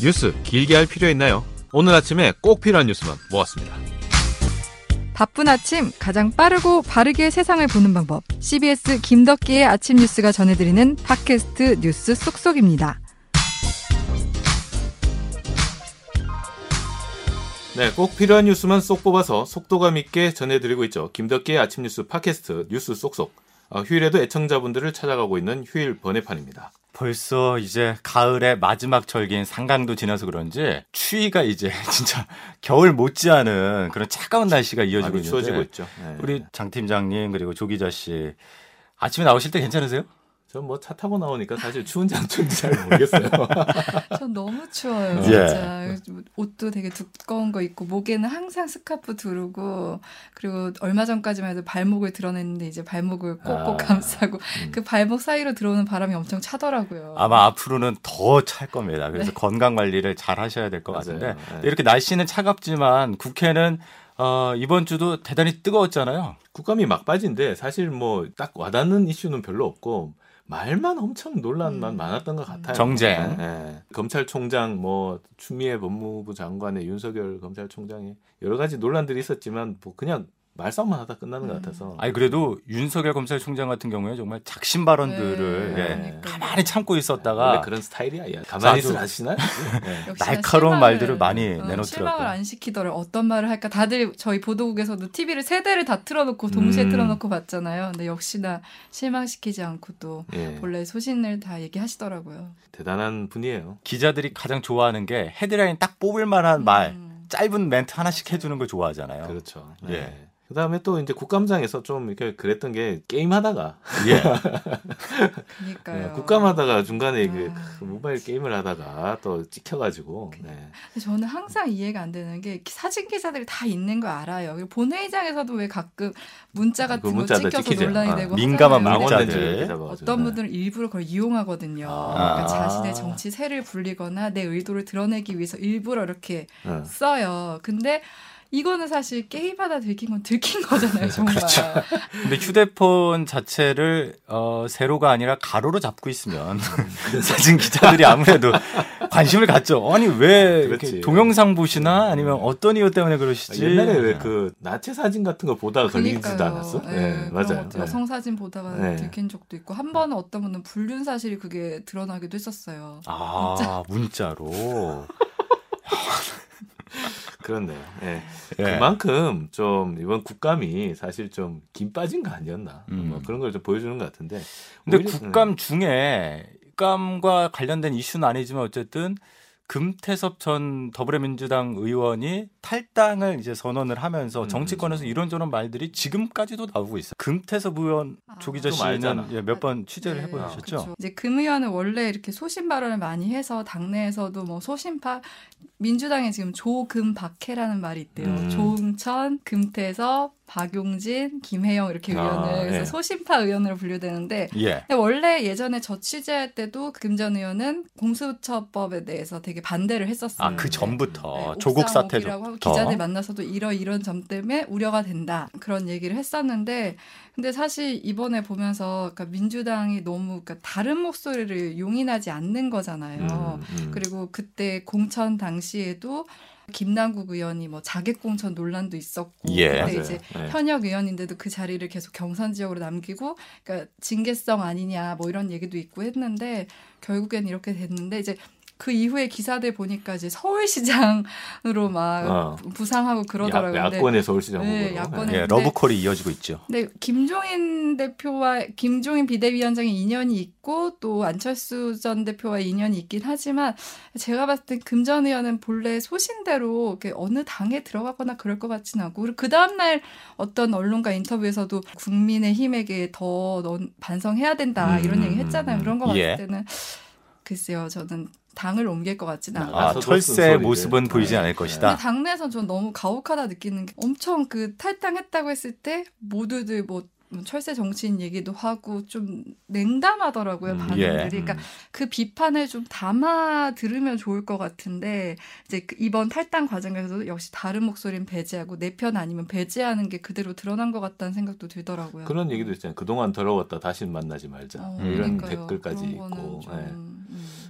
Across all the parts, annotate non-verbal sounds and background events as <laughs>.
뉴스 길게 할 필요 있나요? 오늘 아침에 꼭 필요한 뉴스만 모았습니다. 바쁜 아침 가장 빠르고 바르게 세상을 보는 방법. CBS 김덕기의 아침 뉴스가 전해드리는 팟캐스트 뉴스 쏙쏙입니다. 네, 꼭 필요한 뉴스만 쏙 뽑아서 속도감 있게 전해드리고 있죠. 김덕기의 아침 뉴스 팟캐스트 뉴스 쏙쏙. 어, 휴일에도 애청자분들을 찾아가고 있는 휴일 번외판입니다. 벌써 이제 가을의 마지막 절기인 상강도 지나서 그런지 추위가 이제 <laughs> 진짜 겨울 못지않은 그런 차가운 날씨가 이어지고 있는데 추워지고 있죠. 네. 우리 장 팀장님 그리고 조 기자 씨 아침에 나오실 때 괜찮으세요? 전 뭐 차 타고 나오니까 사실 추운지 안 추운지 잘 모르겠어요. <laughs> 전 너무 추워요, 예. 진짜. 옷도 되게 두꺼운 거 입고 목에는 항상 스카프 두르고 그리고 얼마 전까지만 해도 발목을 드러냈는데 이제 발목을 꼭꼭 아. 감싸고 음. 그 발목 사이로 들어오는 바람이 엄청 차더라고요. 아마 앞으로는 더 찰 겁니다. 그래서 네. 건강 관리를 잘 하셔야 될 것. 같은데 네. 이렇게 날씨는 차갑지만 국회는 어, 이번 주도 대단히 뜨거웠잖아요. 국감이 막바지인데 사실 뭐 딱 와닿는 이슈는 별로 없고 말만 엄청 논란만 음. 많았던 것 같아요. 정쟁. 예, 예. 검찰총장 뭐 추미애 법무부 장관의 윤석열 검찰총장의 여러 가지 논란들이 있었지만 뭐 그냥 말싸움만 하다 끝나는 것 음. 같아서 아니 그래도 윤석열 검찰총장 같은 경우에 정말 작심 발언들을 네, 예, 그러니까요. 가만히 참고 원래 있었다가 그런 스타일이야. 야, 가만히 하시나요? 예. <laughs> 역시나 날카로운 실망을- 말들을 많이 어, 내놓더라고요. 실망을 안 시키더라고요. 어떤 말을 할까? 다들 저희 보도국에서도 TV를 세 대를 다 틀어놓고 동시에 음. 틀어놓고 봤잖아요. 근데 역시나 실망시키지 않고 또 예. 본래 소신을 다 얘기하시더라고요. 대단한 분이에요. 기자들이 가장 좋아하는 게 헤드라인 딱 뽑을 만한 말 음. 짧은 멘트 하나씩 해주는 걸 좋아하잖아요. 그렇죠. 예. 예. 그다음에 또 이제 국감장에서 좀 이렇게 그랬던 게 게임 하다가 예. 그러니까요. 예, 국감 하다가 중간에 그 아. 그 모바일 게임을 하다가 또 찍혀가지고 네. 근데 저는 항상 이해가 안 되는 게 사진 기사들이 다 있는 거 알아요. 본회의장에서도 왜 가끔 문자 그 같은 거 문자들 찍혀서 찍히죠. 논란이 아, 되고 민감한 와가지고. 어떤 네. 분들은 일부러 그걸 이용하거든요. 아. 그러니까 자신의 정치 세를 불리거나 내 의도를 드러내기 위해서 일부러 이렇게 네. 써요. 근데 이거는 사실 게임하다 들킨 건 들킨 거잖아요, 정말. 그렇죠. 근데 휴대폰 자체를 어, 세로가 아니라 가로로 잡고 있으면 <laughs> 사진 기자들이 아무래도 관심을 갖죠. 아니 왜 이렇게. 동영상 보시나 아니면 어떤 이유 때문에 그러시지? 옛날에 왜 그 나체 사진 같은 거 보다가 걸리지도. 않았어? 예, 네, 그런 맞아요. 것도 여성 사진 보다가 네. 들킨 적도 있고 한 번은 어떤 분은 불륜 사실이 그게 드러나기도 했었어요. 아 문자로. <laughs> 그렇네요. 예. 예. 그만큼 좀 이번 국감이 사실 좀김 빠진 거 아니었나 음. 뭐 그런 걸 좀 보여주는 것 같은데. 근데 국감 중에 국감과 관련된 이슈는 아니지만 어쨌든 금태섭 전 더불어민주당 의원이 탈당을 이제 선언을 하면서 음, 정치권에서 이런저런 말들이 지금까지도 나오고 있어요. 금태섭 의원 아. 조기자. 씨는 몇번 취재를 네, 해보셨죠? 그쵸. 이제 금 의원은 원래 이렇게 소신 발언을 많이 해서 당내에서도 뭐 소신파 민주당에 지금 조금 박해라는 말이 있대요. 음. 조응천, 금태섭, 박용진, 김혜영 이렇게 아, 의원을 그래서 예. 소신파 의원으로 분류되는데 예. 원래 예전에 저 취재할 때도 금전 의원은 공수처법에 대해서 되게 반대를 했었어요. 아그 전부터 네, 조국 사태 옥상옥이라고 하고 전부터 기자들 만나서도 이러 이런 점 때문에 우려가 된다 그런 얘기를 했었는데 근데 사실 이번에 보면서 그러니까 민주당이 너무 그러니까 다른 목소리를 용인하지 않는 거잖아요. 음, 음. 그리고 그때 공천 당시에도 김남국 의원이 뭐 자객 공천 논란도 있었고 예. 근데. 이제 예. 현역 의원인데도 그 자리를 계속 경선 지역으로 남기고 그러니까 징계성 아니냐 뭐 이런 얘기도 있고 했는데 결국엔 이렇게 됐는데 이제 그 이후에 기사들 보니까 이제 서울시장으로 막 어. 부상하고 그러더라고요. 야, 야권의 서울시장 네. 야권의- 예, 근데- 러브콜이 이어지고 있죠. 근데 김종인 대표와 김종인 비대위원장의 인연이 있고 또 안철수 전 대표와 인연이 있긴 하지만 제가 봤을 때금전 의원은 본래 소신대로 어느 당에 들어가거나 그럴 것 같지는 않고 그리고 그 다음 날 어떤 언론과 인터뷰에서도 국민의힘에게 더넌 반성해야 된다 이런 음, 얘기 했잖아요. 그런 거 봤을 예. 때는 글쎄요, 저는 당을 옮길 것 같지는 않아요. 아, 나서도 철새. 모습은 보이지 네. 않을 것이다. 근데 당내에선 전 너무 가혹하다 느끼는 게 엄청 그 탈당했다고 했을 때 모두들 뭐뭐 철새 정치인 얘기도 하고 좀 냉담하더라고요 음, 반응들이. 예. 그러니까 음. 그 비판을 좀 담아 들으면 좋을 것 같은데 이제 그 이번 탈당 과정에서도 역시 다른 목소리는 배제하고 내 편 아니면 배제하는 게 그대로 드러난 것 같다는 생각도 들더라고요. 그런 얘기도 있잖아요. 그동안 더러웠다 다시 만나지 말자. 어, 이런 그러니까요. 댓글까지 그런 거는 있고. 좀, 예.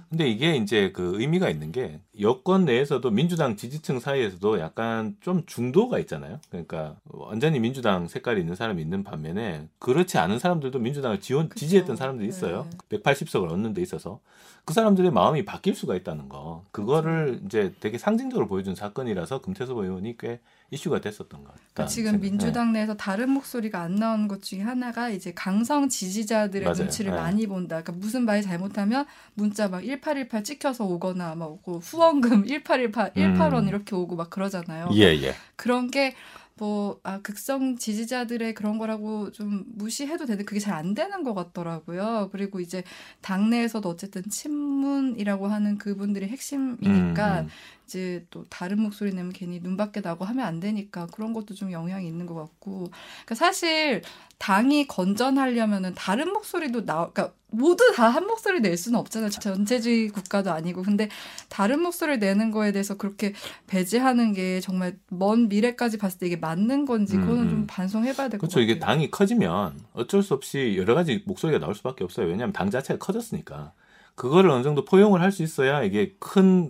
음. 근데 이게 이제 그 의미가 있는 게 여권 내에서도 민주당 지지층 사이에서도 약간 좀 중도가 있잖아요. 그러니까 완전히 민주당 색깔이 있는 사람이 있는 반면에 그렇지 않은 사람들도 민주당을 지원 그쵸. 지지했던 사람들이 있어요. 180석을 얻는 데 있어서 그 사람들의 마음이 바뀔 수가 있다는 거. 그거를 이제 되게 상징적으로 보여준 사건이라서 금태섭 의원이 꽤 이슈가 됐었던 것 같아요. 그러니까 지금 민주당 내에서 다른 목소리가 안 나오는 것 중에 하나가 이제 강성 지지자들의 맞아요. 눈치를 네. 많이 본다. 그러니까 무슨 말이 잘못하면 문자 막 1818 찍혀서 오거나 막 오고 후원 금 1818 음. 18원 이렇게 오고 막 그러잖아요. 예, 예. 그런 게 뭐, 아, 극성 지지자들의 그런 거라고 좀 무시해도 되는데 그게 잘 안 되는 것 같더라고요. 그리고 이제 당내에서도 어쨌든 친문이라고 하는 그분들이 핵심이니까 음, 음. 이제 또 다른 목소리 내면 괜히 눈 밖에 나고 하면 안 되니까 그런 것도 좀 영향이 있는 것 같고. 그러니까 사실 당이 건전하려면은 다른 목소리도 나, 그러니까 모두 다 한 목소리 낼 수는 없잖아요. 전체주의 국가도 아니고. 근데 다른 목소리를 내는 거에 대해서 그렇게 배제하는 게 정말 먼 미래까지 봤을 때 이게 맞는 건지 음, 그거는 음. 좀 반성해 봐야 될것 그렇죠. 같아요. 이게 당이 커지면 어쩔 수 없이 여러 가지 목소리가 나올 수밖에 없어요. 왜냐하면 당 자체가 커졌으니까. 그거를 어느 정도 포용을 할 수 있어야 이게 큰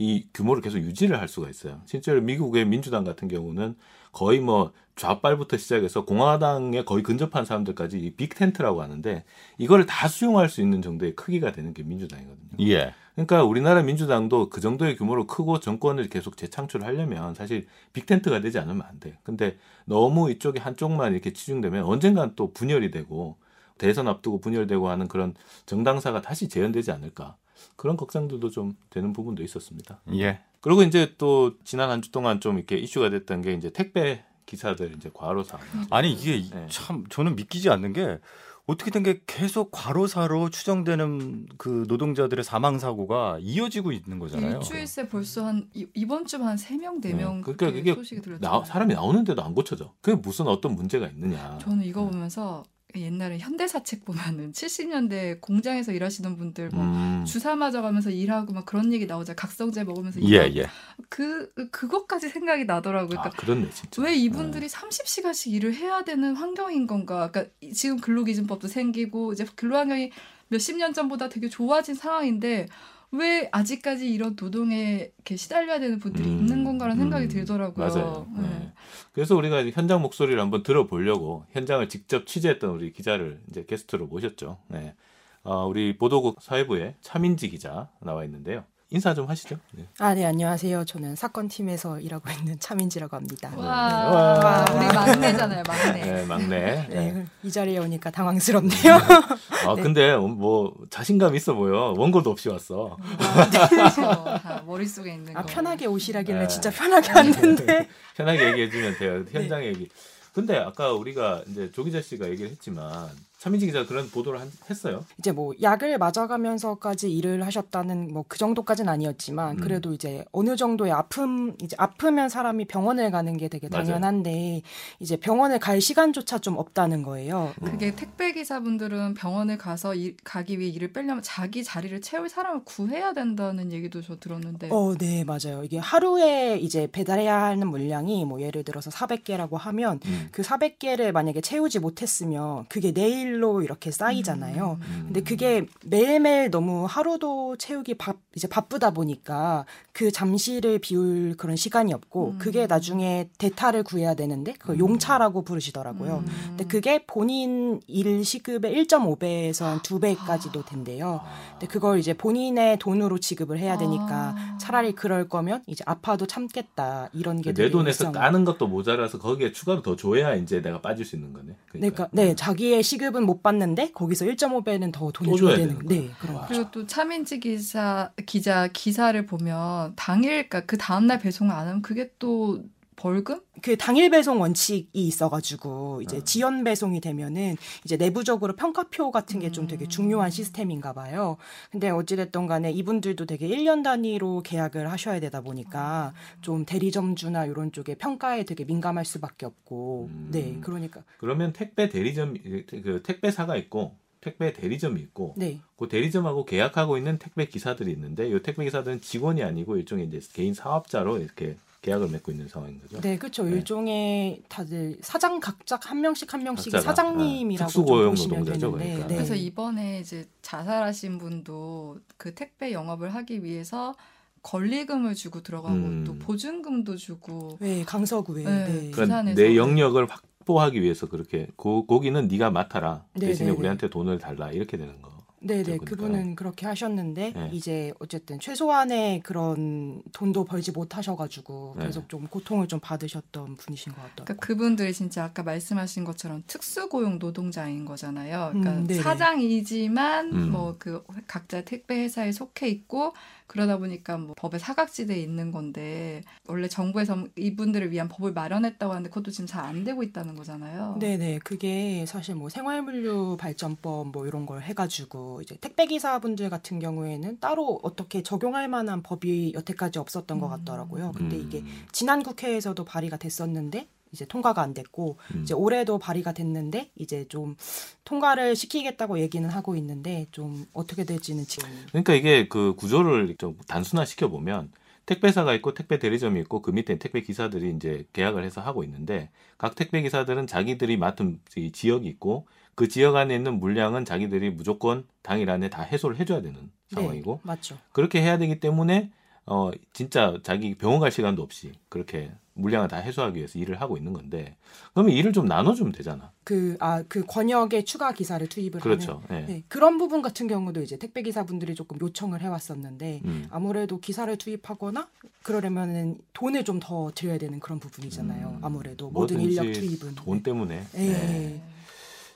이 규모를 계속 유지를 할 수가 있어요. 실제로 미국의 민주당 같은 경우는 거의 뭐 좌빨부터 시작해서 공화당에 거의 근접한 사람들까지 이 빅텐트라고 하는데 이거를 다 수용할 수 있는 정도의 크기가 되는 게 민주당이거든요. 예. 그러니까 우리나라 민주당도 그 정도의 규모로 크고 정권을 계속 재창출하려면 사실 빅텐트가 되지 않으면 안 돼. 근데 너무 이쪽에 한쪽만 이렇게 치중되면 언젠간 또 분열이 되고 대선 앞두고 분열되고 하는 그런 정당사가 다시 재현되지 않을까. 그런 걱정들도 좀 되는 부분도 있었습니다. 예. 그리고 이제 또 지난 한 주 동안 좀 이렇게 이슈가 됐던 게 이제 택배 기사들 이제 과로사. 아니 이게 네. 참 저는 믿기지 않는 게 어떻게 된 게 계속 과로사로 추정되는 그 노동자들의 사망 사고가 이어지고 있는 거잖아요. 일주일 새 벌써 한 이- 이번 주만 한세 명 네명 네. 그러니까 이게 소식이 들렸죠. 나, 사람이 나오는데도 안 고쳐져. 그게 무슨 어떤 문제가 있느냐. 저는 이거 보면서 옛날에 현대사 책 보면은 70년대 공장에서 일하시던 분들 뭐 음. 주사 맞아가면서 일하고 막 그런 얘기 나오자 각성제 먹으면서 예, 예. 그 그것까지 생각이 나더라고요. 아, 그러니까 그렇네 진짜. 왜 이분들이 30시간씩 일을 해야 되는 환경인 건가? 그러니까 이- 지금 근로기준법도 생기고 이제 근로환경이 몇십 년 전보다 되게 좋아진 상황인데 왜 아직까지 이런 노동에 이렇게 시달려야 되는 분들이 음, 있는 건가라는 생각이 음, 들더라고요. 맞아요. 네. 네. 그래서 우리가 현장 목소리를 한번 들어보려고 현장을 직접 취재했던 우리 기자를 이제 게스트로 모셨죠. 네. 어, 우리 보도국 사회부의 차민지 기자 나와 있는데요. 인사 좀 하시죠. 네. 아, 네, 안녕하세요. 저는 사건팀에서 일하고 있는 차민지라고 합니다. 와, 와. 우리 막내잖아요, 막내. 네, 막내. 네, 네. 이 자리에 오니까 당황스럽네요. <laughs> 아, 근데 뭐 자신감 있어 보여. 원고도 없이 왔어. 그렇죠. 다 머릿속에 있는 아, 거. 편하게 오시라길래 네. 진짜 편하게 왔는데. <laughs> 편하게 얘기해 주면 돼요. 현장 얘기. 근데 아까 우리가 이제 조 기자 씨가 얘기를 했지만 차민지 기자 그런 보도를 한- 했어요. 이제 뭐 약을 맞아가면서까지 일을 하셨다는 뭐 그 정도까지는 아니었지만 음. 그래도 이제 어느 정도의 아픔 이제 아프면 사람이 병원을 가는 게 되게 맞아요. 당연한데 이제 병원을 갈 시간조차 좀 없다는 거예요. 그게 택배 기사분들은 병원을 가서 일- 가기 위해 일을 빼려면 자기 자리를 채울 사람을 구해야 된다는 얘기도 저 들었는데. 어, 네, 맞아요. 이게 하루에 이제 배달해야 하는 물량이 뭐 예를 들어서 400개라고 하면 음. 그 400개를 만약에 채우지 못했으면 그게 내일 로 이렇게 쌓이잖아요. 음. 근데 그게 매일매일 너무 하루도 채우기 바, 이제 바쁘다 보니까 그 잠시를 비울 그런 시간이 없고 음. 그게 나중에 대타를 구해야 되는데 그걸 음. 용차라고 부르시더라고요. 음. 근데 그게 본인 일 시급의 1.5배에서 한 2배까지도 된대요. 아. 근데 그걸 이제 본인의 돈으로 지급을 해야 되니까 아. 차라리 그럴 거면 이제 아파도 참겠다 이런 게 내 돈에서 일상- 까는 것도 모자라서 거기에 추가로 더 줘야 이제 내가 빠질 수 있는 거네. 그러니까 네 자기의 시급은 못 받는데 거기서 1.5배는 더 돈을 또 줘야 줘야 되는 네. 그런. 거죠. 그리고 또 차민지 기사 기자 기사를 보면 당일 그러니까 그 다음 날 배송 안 하면 그게 또 벌금? 그 당일 배송 원칙이 있어가지고 이제 어. 지연 배송이 되면은 이제 내부적으로 평가표 같은 게좀 되게 음. 중요한 시스템인가 봐요. 근데 어찌됐든 간에 이분들도 되게 1년 단위로 계약을 하셔야 되다 보니까 좀 대리점주나 이런 쪽에 평가에 되게 민감할 수밖에 없고 음. 네 그러니까 그러면 택배 대리점 그 택배사가 있고 택배 대리점이 있고 네 그 대리점하고 계약하고 있는 택배 기사들이 있는데 이 택배 기사들은 직원이 아니고 일종의 이제 개인 사업자로 이렇게 계약을 맺고 있는 상황인 거죠. 네, 그렇죠. 네. 일종의 다들 사장 각각 한 명씩 한 명씩 각자가, 사장님이라고 아, 보시면 노동자죠, 되는데, 그러니까. 네. 그래서 이번에 이제 자살하신 분도 그 택배 영업을 하기 위해서 권리금을 주고 들어가고 음. 또 보증금도 주고 네, 강서구에. 네. 네. 그러니까 부산에서 내 영역을 확보하기 위해서 그렇게 고, 거기는 네가 맡아라 네, 대신에 네, 네. 우리한테 돈을 달라 이렇게 되는 거. 네네 그러니까요. 그분은 그렇게 하셨는데 네. 이제 어쨌든 최소한의 그런 돈도 벌지 못하셔가지고 네. 계속 좀 고통을 좀 받으셨던 분이신 것 같더라고요. 그러니까 그분들이 진짜 아까 말씀하신 것처럼 특수고용 노동자인 거잖아요. 그러니까 음. 사장이지만 음. 뭐그 각자 택배 회사에 속해 있고 그러다 보니까 뭐 법의 사각지대에 있는 건데 원래 정부에서 이분들을 위한 법을 마련했다고 하는데 그것도 지금 잘 안 되고 있다는 거잖아요. 네네 그게 사실 뭐 생활물류 발전법 뭐 이런 걸 해가지고 이제 택배 기사분들 같은 경우에는 따로 어떻게 적용할 만한 법이 여태까지 없었던 것 음. 같더라고요. 근데 음. 이게 지난 국회에서도 발의가 됐었는데 이제 통과가 안 됐고 음. 이제 올해도 발의가 됐는데 이제 좀 통과를 시키겠다고 얘기는 하고 있는데 좀 어떻게 될지는 지금 그러니까 이게 그 구조를 좀 단순화 시켜 보면 택배사가 있고 택배 대리점이 있고 그 밑에 택배 기사들이 이제 계약을 해서 하고 있는데 각 택배 기사들은 자기들이 맡은 이 지역이 있고 그 지역 안에 있는 물량은 자기들이 무조건 당일 안에 다 해소를 해줘야 되는 상황이고 네, 맞죠. 그렇게 해야 되기 때문에 어 진짜 자기 병원 갈 시간도 없이 그렇게 물량을 다 해소하기 위해서 일을 하고 있는 건데 그러면 일을 좀 나눠주면 되잖아. 그 아 그 권역에 추가 기사를 투입을 그렇죠. 예. 하는 네, 그런 부분 같은 경우도 이제 택배 기사분들이 조금 요청을 해왔었는데 음. 아무래도 기사를 투입하거나 그러려면은 돈을 좀 더 들여야 되는 그런 부분이잖아요. 음, 아무래도 모든 인력 투입은 돈 때문에. 예. 예.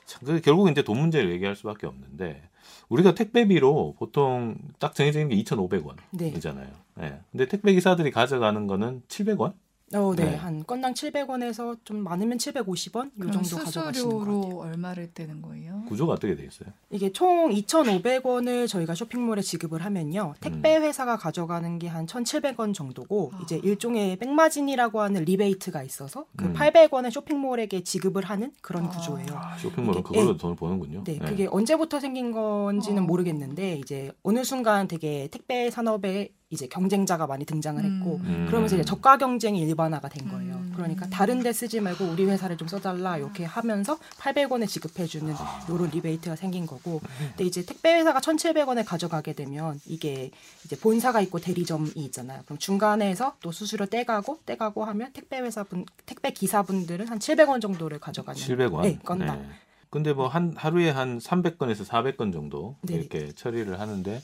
참, 그 결국 이제 돈 문제를 얘기할 수밖에 없는데 우리가 택배비로 보통 딱 있는 게 2,500원이잖아요. 네. 예. 근데 택배 기사들이 가져가는 거는 700원? 어, 네. 네. 한 건당 700원에서 좀 많으면 750원 요 정도 가져가시는 것 같아요. 수수료로 얼마를 떼는 거예요? 구조가 어떻게 돼 있어요? 이게 총 2,500원을 저희가 쇼핑몰에 지급을 하면요. 택배 음. 회사가 가져가는 게 한 1,700원 정도고 아. 이제 일종의 백마진이라고 하는 리베이트가 있어서 그 음. 800원을 쇼핑몰에게 지급을 하는 그런 아. 구조예요. 쇼핑몰은 이게- 그걸로 예. 돈을 버는군요. 네, 예. 그게 언제부터 생긴 건지는 어. 모르겠는데 이제 어느 순간 되게 택배 산업에 이제 경쟁자가 많이 등장을 했고 음. 그러면서 이제 저가 경쟁이 일반화가 된 거예요. 음. 그러니까 다른 데 쓰지 말고 우리 회사를 좀 써달라 이렇게 하면서 800원에 지급해주는 아. 요런 리베이트가 생긴 거고 음. 근데 이제 택배 회사가 1,700원에 가져가게 되면 이게 이제 본사가 있고 대리점이 있잖아요. 그럼 중간에서 또 수수료 떼가고 떼가고 하면 택배 회사분 택배 기사분들은 한 700원 정도를 가져가는 700원. 네, 건당. 네. 근데 뭐 한 하루에 한 300건에서 400건 정도 네. 이렇게 처리를 하는데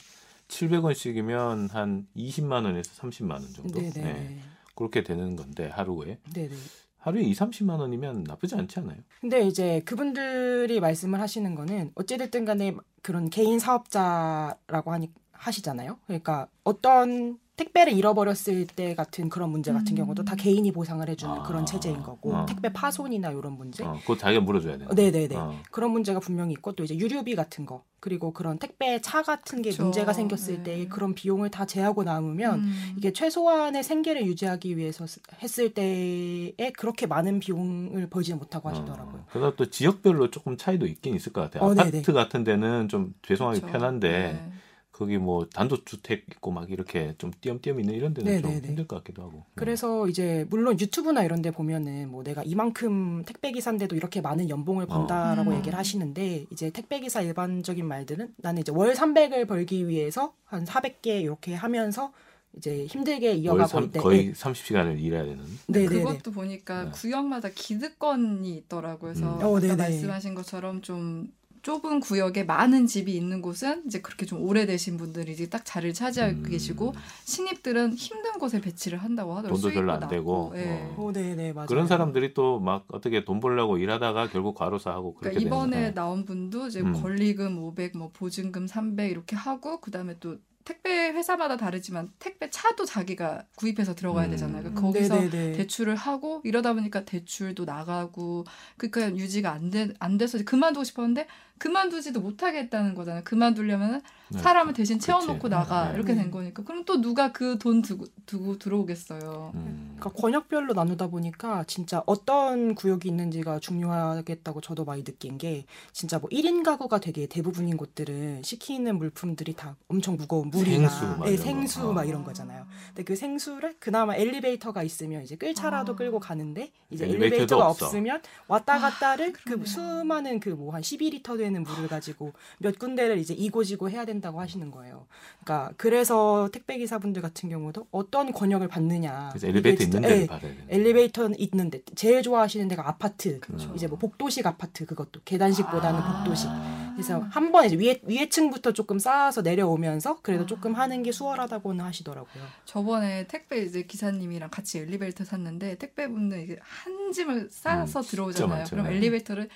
700원씩이면 한 20만 원에서 30만 원 정도. 네네. 네. 그렇게 되는 건데 하루에 네네. 하루에 2, 30만 원이면 나쁘지 않지 않아요? 근데 이제 그분들이 말씀을 하시는 거는 어찌 됐든 간에 그런 개인 사업자라고 하니 하시잖아요. 그러니까 어떤 택배를 잃어버렸을 때 같은 그런 문제 같은 음. 경우도 다 개인이 보상을 해주는 아. 그런 체제인 거고 어. 택배 파손이나 이런 문제 어, 그거 자기가 물어줘야. 네. 네네네. 어. 그런 문제가 분명히 있고 또 이제 유류비 같은 거 그리고 그런 택배 차 같은 게 그쵸. 문제가 생겼을 네. 때 그런 비용을 다 제하고 남으면 음. 이게 최소한의 생계를 유지하기 위해서 쓰- 했을 때에 그렇게 많은 비용을 벌지는 못하고 하시더라고요. 어, 그래서 또 지역별로 조금 차이도 있긴 있을 것 같아요. 어, 아파트 네네. 같은 데는 좀 죄송하기 그쵸. 편한데 네. 거기 뭐 단독주택 있고 막 이렇게 좀 띄엄띄엄 있는 이런 데는 좀 네네네. 힘들 것 같기도 하고. 그래서 이제 물론 유튜브나 이런 데 보면은 뭐 내가 이만큼 택배 기사인데도 이렇게 많은 연봉을 번다라고 음. 얘기를 하시는데 이제 택배 기사 일반적인 말들은 나는 이제 월 300을 벌기 위해서 한 400개 이렇게 하면서 이제 힘들게 월 이어가고 삼- 있대. 거의 30시간을 일해야 되는. 네, 네, 네. 그것도 보니까 네. 구역마다 기득권이 있더라고요. 그래서 음. 어. 말씀하신 것처럼 좀 좁은 구역에 많은 집이 있는 곳은 이제 그렇게 좀 오래되신 분들이 이제 딱 자리를 차지하고 음, 계시고 신입들은 힘든 곳에 배치를 한다고 하더라고요. 돈도 별로 안 되고, 낮고. 예. 어. 어, 네, 네, 맞아요. 그런 사람들이 또 막 어떻게 돈 벌려고 일하다가 결국 과로사하고 그렇게 그러니까 이번에 되는 거. 나온 분도 이제 음. 권리금 500, 뭐 보증금 300 이렇게 하고 그다음에 또 택배 회사마다 다르지만 택배 차도 자기가 구입해서 들어가야 음. 되잖아요. 그러니까 거기서 네네네. 대출을 하고 이러다 보니까 대출도 나가고 그러니까 유지가 안, 돼, 안 돼서 그만두고 싶었는데 그만두지도 못하겠다는 거잖아요. 그만두려면 네. 사람을 대신 채워놓고 그치. 나가 네. 이렇게 네. 된 거니까 그럼 또 누가 그 돈 두고, 두고 들어오겠어요. 음. 그러니까 권역별로 나누다 보니까 진짜 어떤 구역이 있는지가 중요하겠다고 저도 많이 느낀 게 진짜 뭐 1인 가구가 되게 대부분인 곳들은 시키는 물품들이 다 엄청 무거운 물이나 생수 막 네, 이런 생수 거. 막 아. 이런 거잖아요. 근데 그 생수를 그나마 엘리베이터가 있으면 이제 끌차라도 아. 끌고 가는데 이제 엘리베이터가 없어. 없으면 왔다 갔다를 그 그러네요. 수많은 그 뭐 한 12리터 되는 물을 가지고 몇 군데를 이제 이고지고 해야 된다고 하시는 거예요. 그러니까 그래서 택배 기사분들 같은 경우도 어떤 권역을 받느냐. 엘리베이터 있는 데를 예, 받아야 되는 엘리베이터는 있는 데 제일 좋아하시는 데가 아파트 그렇죠. 이제 뭐 복도식 아파트 그것도 계단식보다는 아. 복도식 그래서 한 번에 이제 위에 위에 층부터 조금 쌓아서 내려오면서 그래도 아. 조금 하는 게 수월하다고는 하시더라고요. 저번에 택배 이제 기사님이랑 같이 엘리베이터 탔는데 택배분들 이게 한 짐을 싸서 음, 들어오잖아요. 그럼 네. 엘리베이터를 버-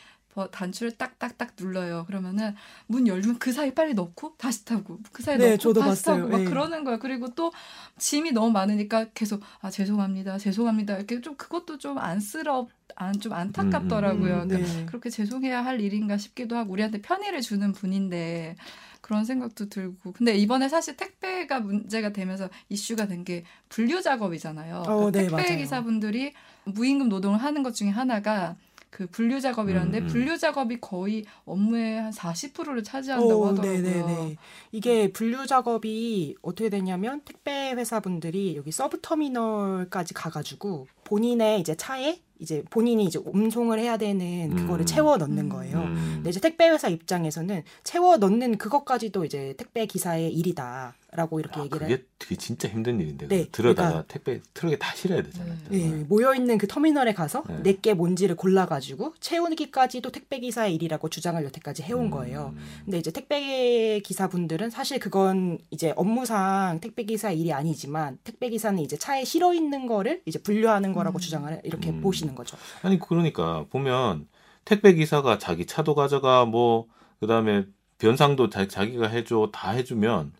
단추를 딱딱딱 눌러요. 그러면은 문 열면 그 사이 빨리 넣고 다시 타고 그 사이 네, 넣고 저도 다시 봤어요. 타고 막 네. 그러는 거야. 그리고 또 짐이 너무 많으니까 계속 아 죄송합니다, 죄송합니다 이렇게 좀 그것도 좀 안쓰럽, 안 좀 안타깝더라고요. 음, 음, 그러니까 네. 그렇게 죄송해야 할 일인가 싶기도 하고 우리한테 편의를 주는 분인데 그런 생각도 들고 근데 이번에 사실 택배가 문제가 되면서 이슈가 된 게 분류 작업이잖아요. 어, 네, 택배 맞아요. 기사분들이 무임금 노동을 하는 것 중에 하나가 그 분류 작업이라는데 음, 음. 분류 작업이 거의 업무의 한 40%를 차지한다고 오, 하더라고요. 네네네. 이게 분류 작업이 어떻게 되냐면 택배 회사분들이 여기 서브 터미널까지 가가지고 본인의 이제 차에 이제 본인이 이제 운송을 해야 되는 그거를 음. 채워 넣는 음. 거예요. 음. 근데 이제 택배 회사 입장에서는 채워 넣는 그것까지도 이제 택배 기사의 일이다 라고 이렇게 아, 얘기를 그게 되게 진짜 힘든 일인데 네, 들어다가 그러니까- 택배 트럭에 다 실어야 되잖아요. 네. 예, 정말. 모여 있는 그 터미널에 가서 네. 내게 뭔지를 골라 가지고 채우기까지도 택배 기사의 일이라고 주장을 여태까지 해온 거예요. 음. 근데 이제 택배 기사분들은 사실 그건 이제 업무상 택배 기사 일이 아니지만 택배 기사는 이제 차에 실어 있는 거를 이제 분류하는 거라고 음. 주장을 이렇게 음. 보시는 거죠. 아니 그러니까 보면 택배 기사가 자기 차도 가져가 뭐 그다음에 변상도 자, 자기가 해줘 다 해주면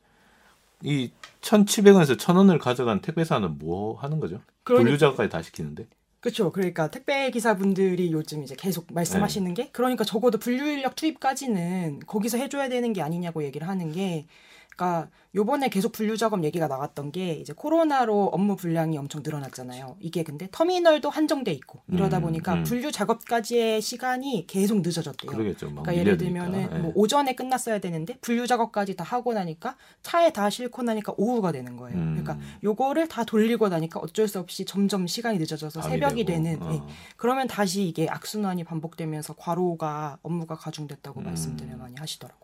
이 1,700원에서 1,000원을 가져간 택배사는 뭐 하는 거죠? 그러니까- 분류 작업까지 다 시키는데. 그렇죠. 그러니까 택배 기사분들이 요즘 이제 계속 말씀하시는 게 그러니까 적어도 분류 인력 투입까지는 거기서 해줘야 되는 게 아니냐고 얘기를 하는 게 그러니까 요번에 계속 분류 작업 얘기가 나왔던 게 이제 코로나로 업무 분량이 엄청 늘어났잖아요. 이게 근데 터미널도 한정돼 있고 이러다 음, 보니까 음. 분류 작업까지의 시간이 계속 늦어졌대요. 그러겠죠. 막 그러니까 예를. 들면은 예. 뭐 오전에 끝났어야 되는데 분류 작업까지 다 하고 나니까 차에 다 싣고 나니까 오후가 되는 거예요. 음. 그러니까 요거를 다 돌리고 나니까 어쩔 수 없이 점점 시간이 늦어져서 새벽이 되고, 되는 어. 예. 그러면 다시 이게 악순환이 반복되면서 과로가 업무가 가중됐다고 음. 말씀들을 많이 하시더라고요.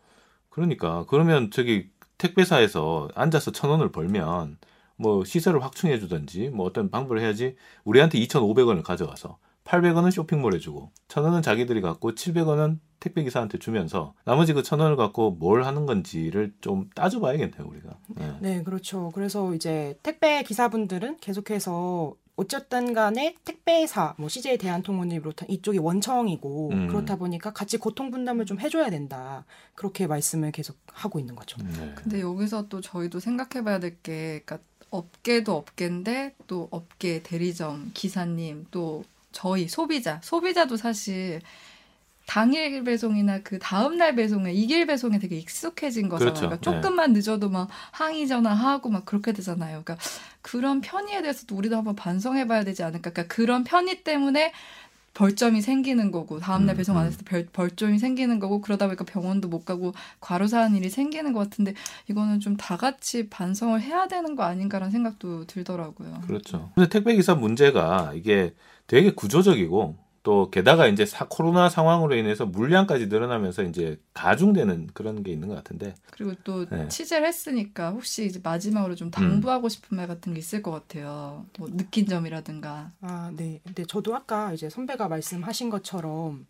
그러니까 그러면 저기 택배사에서 앉아서 천 원을 벌면 뭐 시설을 확충해 주든지 뭐 어떤 방법을 해야지 우리한테 2,500원을 가져와서 800원은 쇼핑몰에 주고 1,000원은 자기들이 갖고 700원은 택배 기사한테 주면서 나머지 그 1,000원을 갖고 뭘 하는 건지를 좀 따져 봐야겠네요, 우리가. 네. 네, 그렇죠. 그래서 이제 택배 기사분들은 계속해서 어쨌든 간에 택배사, 뭐 CJ 대한통운을 비롯한 이쪽이 원청이고 음. 그렇다 보니까 같이 고통 분담을 좀 해줘야 된다. 그렇게 말씀을 계속 하고 있는 거죠. 네. 근데 여기서 또 저희도 생각해봐야 될 게, 그러니까 업계도 업계인데 또 업계 대리점 기사님 또 저희 소비자 소비자도 사실 당일 배송이나 그 다음날 배송에 이길 배송에 되게 익숙해진 거잖아요. 그렇죠. 그러니까 조금만 늦어도 막 항의 전화하고 막 그렇게 되잖아요. 그러니까 그런 편의에 대해서도 우리도 한번 반성해 봐야 되지 않을까. 그러니까 그런 편의 때문에 벌점이 생기는 거고 다음날 음, 배송 안 음. 했을 때 벌, 벌점이 생기는 거고 그러다 보니까 병원도 못 가고 과로사한 일이 생기는 것 같은데 이거는 좀 다 같이 반성을 해야 되는 거 아닌가라는 생각도 들더라고요. 그렇죠. 근데 택배 기사 문제가 이게 되게 구조적이고 또 게다가 이제 사- 코로나 상황으로 인해서 물량까지 늘어나면서 이제 가중되는 그런 게 있는 것 같은데 그리고 또 네. 음. 취재를 했으니까 혹시 이제 마지막으로 좀 당부하고 싶은 말 같은 게 있을 것 같아요. 뭐 느낀 점이라든가. 아, 네. 근데 저도 아까 이제 선배가 말씀하신 것처럼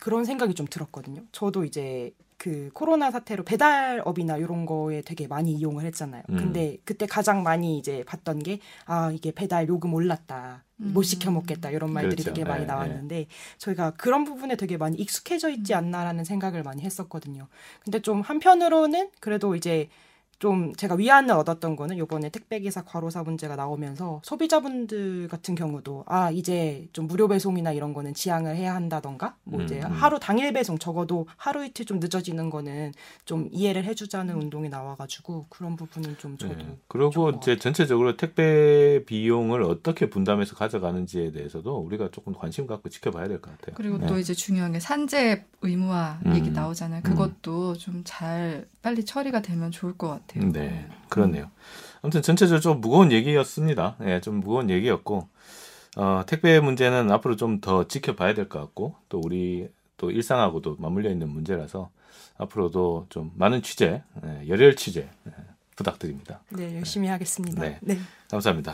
그런 생각이 좀 들었거든요. 저도 이제 그 코로나 사태로 배달업이나 이런 거에 되게 많이 이용을 했잖아요. 음. 근데 그때 가장 많이 이제 봤던 게 아, 이게 배달 요금 올랐다. 못 음. 시켜 먹겠다. 이런 말들이 그렇죠. 되게 많이 예, 나왔는데 저희가 그런 부분에 되게 많이 익숙해져 있지 음. 않나라는 생각을 많이 했었거든요. 근데 좀 한편으로는 그래도 이제 좀 제가 위안을 얻었던 거는 요번에 택배기사 과로사 문제가 나오면서 소비자분들 같은 경우도 아 이제 좀 무료 배송이나 이런 거는 지양을 해야 한다던가 뭐 이제 음, 음. 하루 당일 배송 적어도 하루 이틀 좀 늦어지는 거는 좀 이해를 해주자는 운동이 나와가지고 그런 부분은 좀 저도 네. 그리고 이제 전체적으로 택배 비용을 어떻게 분담해서 가져가는지에 대해서도 우리가 조금 관심 갖고 지켜봐야 될 것 같아요. 그리고 네. 또 이제 중요한 게 산재 의무화 음. 얘기 나오잖아요. 그것도 좀 잘 빨리 처리가 되면 좋을 것 같아요. 네, 그렇네요. 아무튼 전체적으로 좀 무거운 얘기였습니다. 예, 좀 무거운 얘기였고, 어, 택배 문제는 앞으로 좀 더 지켜봐야 될 것 같고, 또 우리 또 일상하고도 맞물려 있는 문제라서 앞으로도 좀 많은 취재, 예, 열혈 취재 예, 부탁드립니다. 네 열심히 하겠습니다. 네. 네. 감사합니다.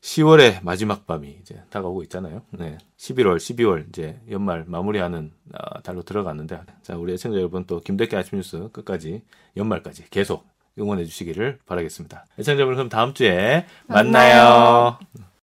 10월의 마지막 밤이 이제 다가오고 있잖아요. 네. 11월, 12월 이제 연말 마무리하는 아, 달로 들어갔는데 자, 우리 애청자 여러분 또 김대기 아침 뉴스 끝까지 연말까지 계속 응원해 주시기를 바라겠습니다. 애청자 여러분 그럼 다음 주에 만나요. 만나요.